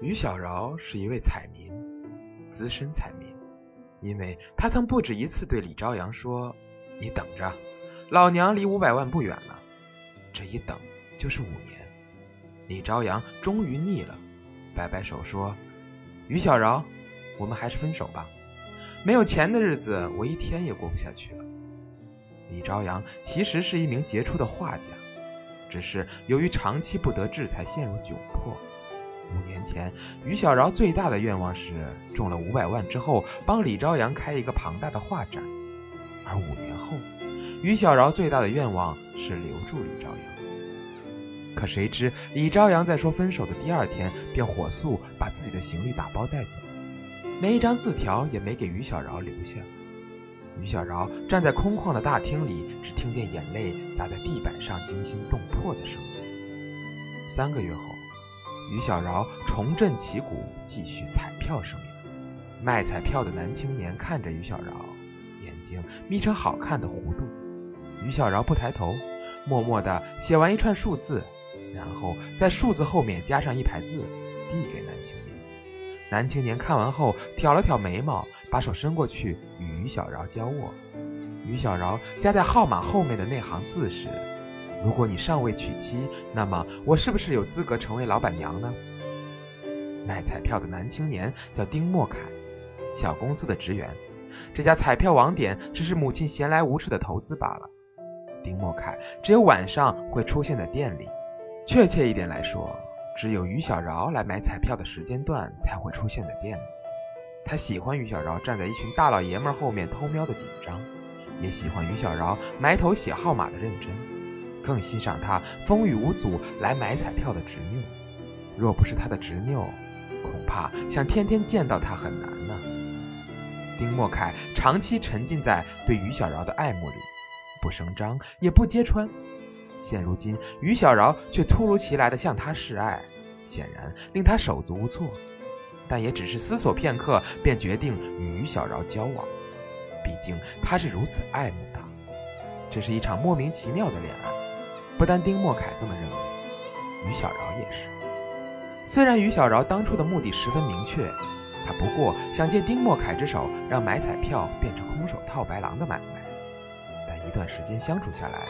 于小饶是一位彩民，资深彩民，因为他曾不止一次对李朝阳说：“你等着，老娘离五百万不远了。”这一等就是五年。李朝阳终于腻了，摆摆手说：“于小饶，我们还是分手吧。没有钱的日子，我一天也过不下去了。”李朝阳其实是一名杰出的画家，只是由于长期不得志，才陷入窘迫。五年前，于小饶最大的愿望是中了五百万之后，帮李朝阳开一个庞大的画展；而五年后，于小饶最大的愿望是留住李朝阳。可谁知，李朝阳在说分手的第二天，便火速把自己的行李打包带走，连一张字条也没给于小饶留下。于小饶站在空旷的大厅里，只听见眼泪砸在地板上惊心动魄的声音。三个月后，于小饶重振旗鼓，继续彩票生涯。卖彩票的男青年看着于小饶，眼睛眯成好看的弧度。于小饶不抬头，默默地写完一串数字。然后在数字后面加上一排字，递给男青年。男青年看完后挑了挑眉毛，把手伸过去与于小饶交握。于小饶加在号码后面的那行字是：“如果你尚未娶妻，那么我是不是有资格成为老板娘呢？”卖彩票的男青年叫丁默凯，小公司的职员。这家彩票网点只是母亲闲来无事的投资罢了。丁默凯只有晚上会出现在店里。确切一点来说，只有于小饶来买彩票的时间段才会出现在店里。他喜欢于小饶站在一群大老爷们后面偷瞄的紧张，也喜欢于小饶埋头写号码的认真，更欣赏他风雨无阻来买彩票的执拗。若不是他的执拗，恐怕想天天见到他很难呢。丁默凯长期沉浸在对于小饶的爱慕里，不声张，也不揭穿。现如今，于小饶却突如其来的向他示爱，显然令他手足无措。但也只是思索片刻，便决定与于小饶交往。毕竟他是如此爱慕她。这是一场莫名其妙的恋爱。不单丁默凯这么认为，于小饶也是。虽然于小饶当初的目的十分明确，他不过想借丁默凯之手，让买彩票变成空手套白狼的买卖。但一段时间相处下来，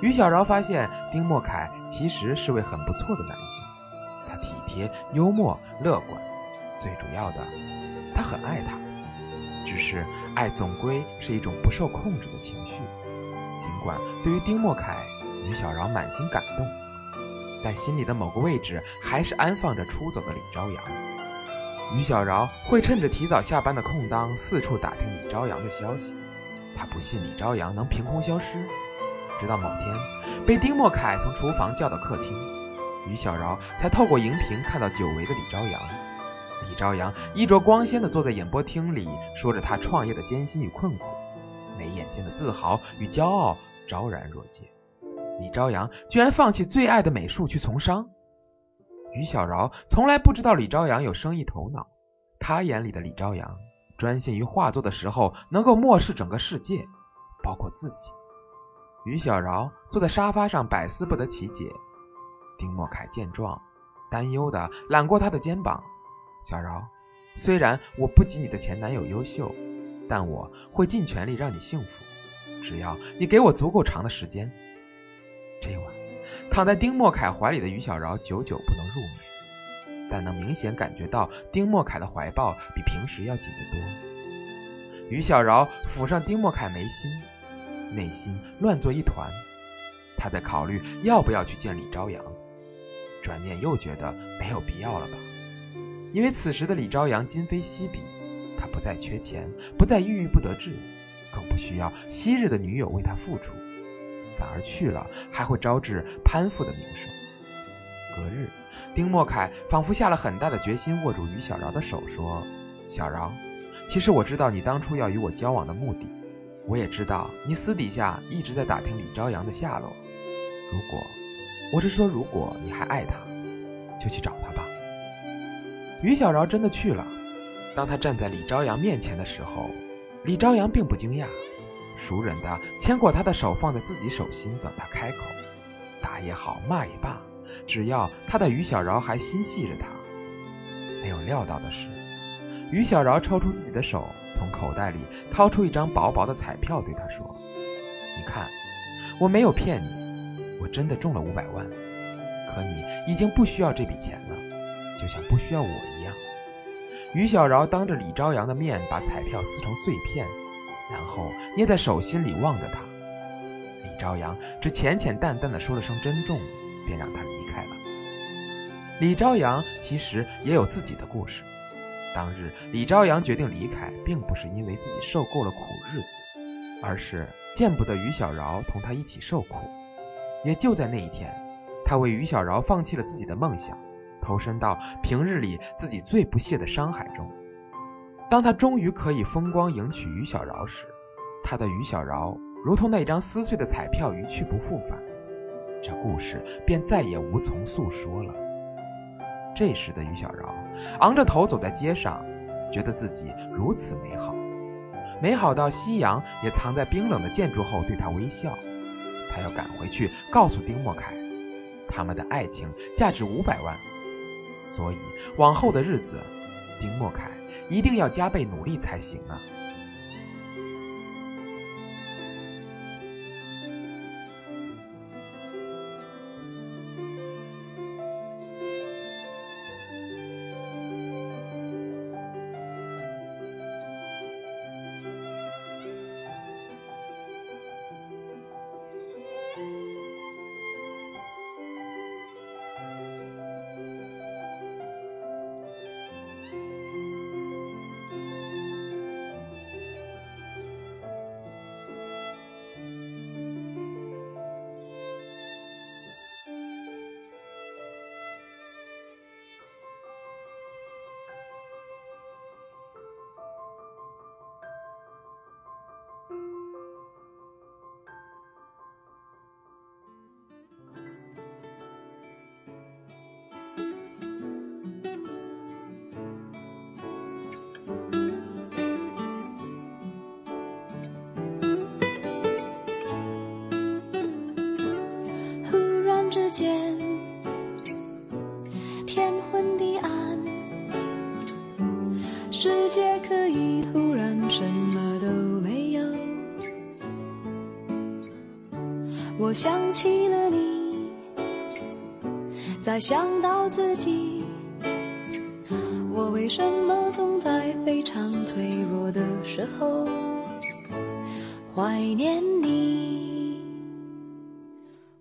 于小饶发现丁默凯其实是位很不错的男性，他体贴、幽默、乐观，最主要的，他很爱她。只是爱总归是一种不受控制的情绪。尽管对于丁默凯，于小饶满心感动，但心里的某个位置还是安放着出走的李朝阳。于小饶会趁着提早下班的空当，四处打听李朝阳的消息。他不信李朝阳能凭空消失。直到某天，被丁默凯从厨房叫到客厅，于小饶才透过荧屏看到久违的李朝阳。李朝阳衣着光鲜地坐在演播厅里，说着他创业的艰辛与困苦，眉眼间的自豪与骄傲昭然若揭。李朝阳居然放弃最爱的美术去从商。于小饶从来不知道李朝阳有生意头脑，他眼里的李朝阳专心于画作的时候，能够漠视整个世界，包括自己。于小饶坐在沙发上，百思不得其解。丁默凯见状，担忧的揽过他的肩膀：“小饶，虽然我不及你的前男友优秀，但我会尽全力让你幸福，只要你给我足够长的时间。”这晚，躺在丁默凯怀里的于小饶久久不能入眠，但能明显感觉到丁默凯的怀抱比平时要紧得多。于小饶抚上丁默凯眉心。内心乱作一团，他在考虑要不要去见李朝阳，转念又觉得没有必要了吧，因为此时的李朝阳今非昔比，他不再缺钱，不再郁郁不得志，更不需要昔日的女友为他付出，反而去了还会招致攀附的名声。隔日，丁默凯仿佛下了很大的决心，握住于小饶的手说：“小饶，其实我知道你当初要与我交往的目的。”我也知道你私底下一直在打听李朝阳的下落。如果，我是说，如果你还爱他，就去找他吧。于小饶真的去了。当他站在李朝阳面前的时候，李朝阳并不惊讶，熟人的牵过他的手，放在自己手心，等他开口。打也好，骂也罢，只要他的于小饶还心系着他。没有料到的是，于小饶抽出自己的手，从口袋里掏出一张薄薄的彩票，对他说：“你看，我没有骗你，我真的中了五百万。可你已经不需要这笔钱了，就像不需要我一样。”于小饶当着李朝阳的面把彩票撕成碎片，然后捏在手心里望着他。李朝阳只浅浅淡淡的说了声“珍重”，便让他离开了。李朝阳其实也有自己的故事。当日，李朝阳决定离开，并不是因为自己受够了苦日子，而是见不得于小饶同他一起受苦。也就在那一天，他为于小饶放弃了自己的梦想。投身到平日里自己最不屑的商海中。当他终于可以风光迎娶于小饶时，他的于小饶如同那张撕碎的彩票，一去不复返。这故事便再也无从诉说了。这时的于小饶昂着头走在街上，觉得自己如此美好，美好到夕阳也藏在冰冷的建筑后对他微笑。他要赶回去告诉丁默凯，他们的爱情价值五百万。所以，往后的日子，丁默凯一定要加倍努力才行啊！我想起了你，再想到自己，我为什么总在非常脆弱的时候怀念你？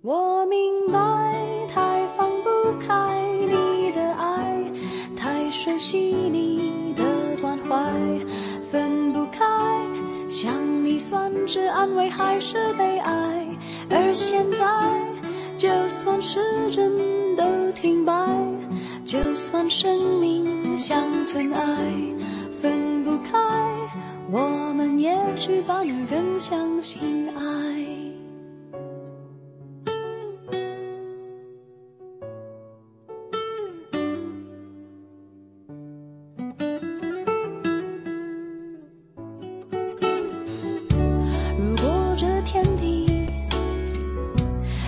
我明白，太放不开你的爱，太熟悉你的关怀，分不开，想你算是安慰还是悲哀？而现在，就算时针都停摆，就算生命像尘埃，分不开，我们也许反而更相信爱。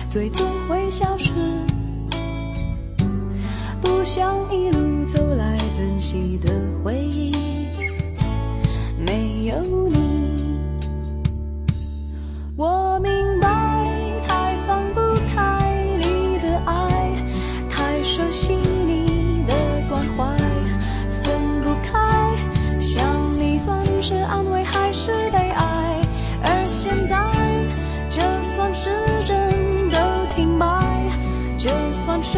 最终会消失，不想一路走来珍惜的回忆，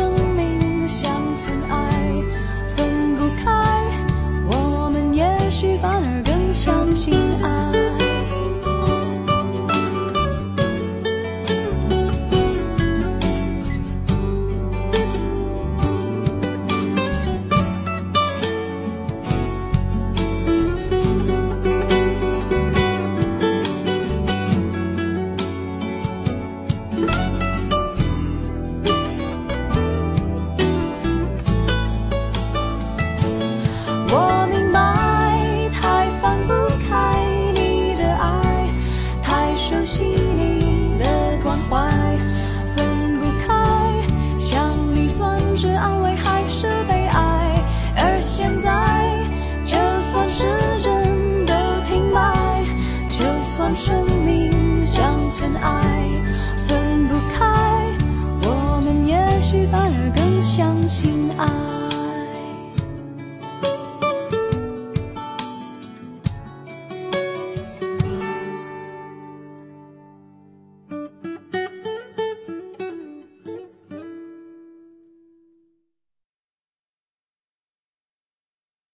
生命像尘埃，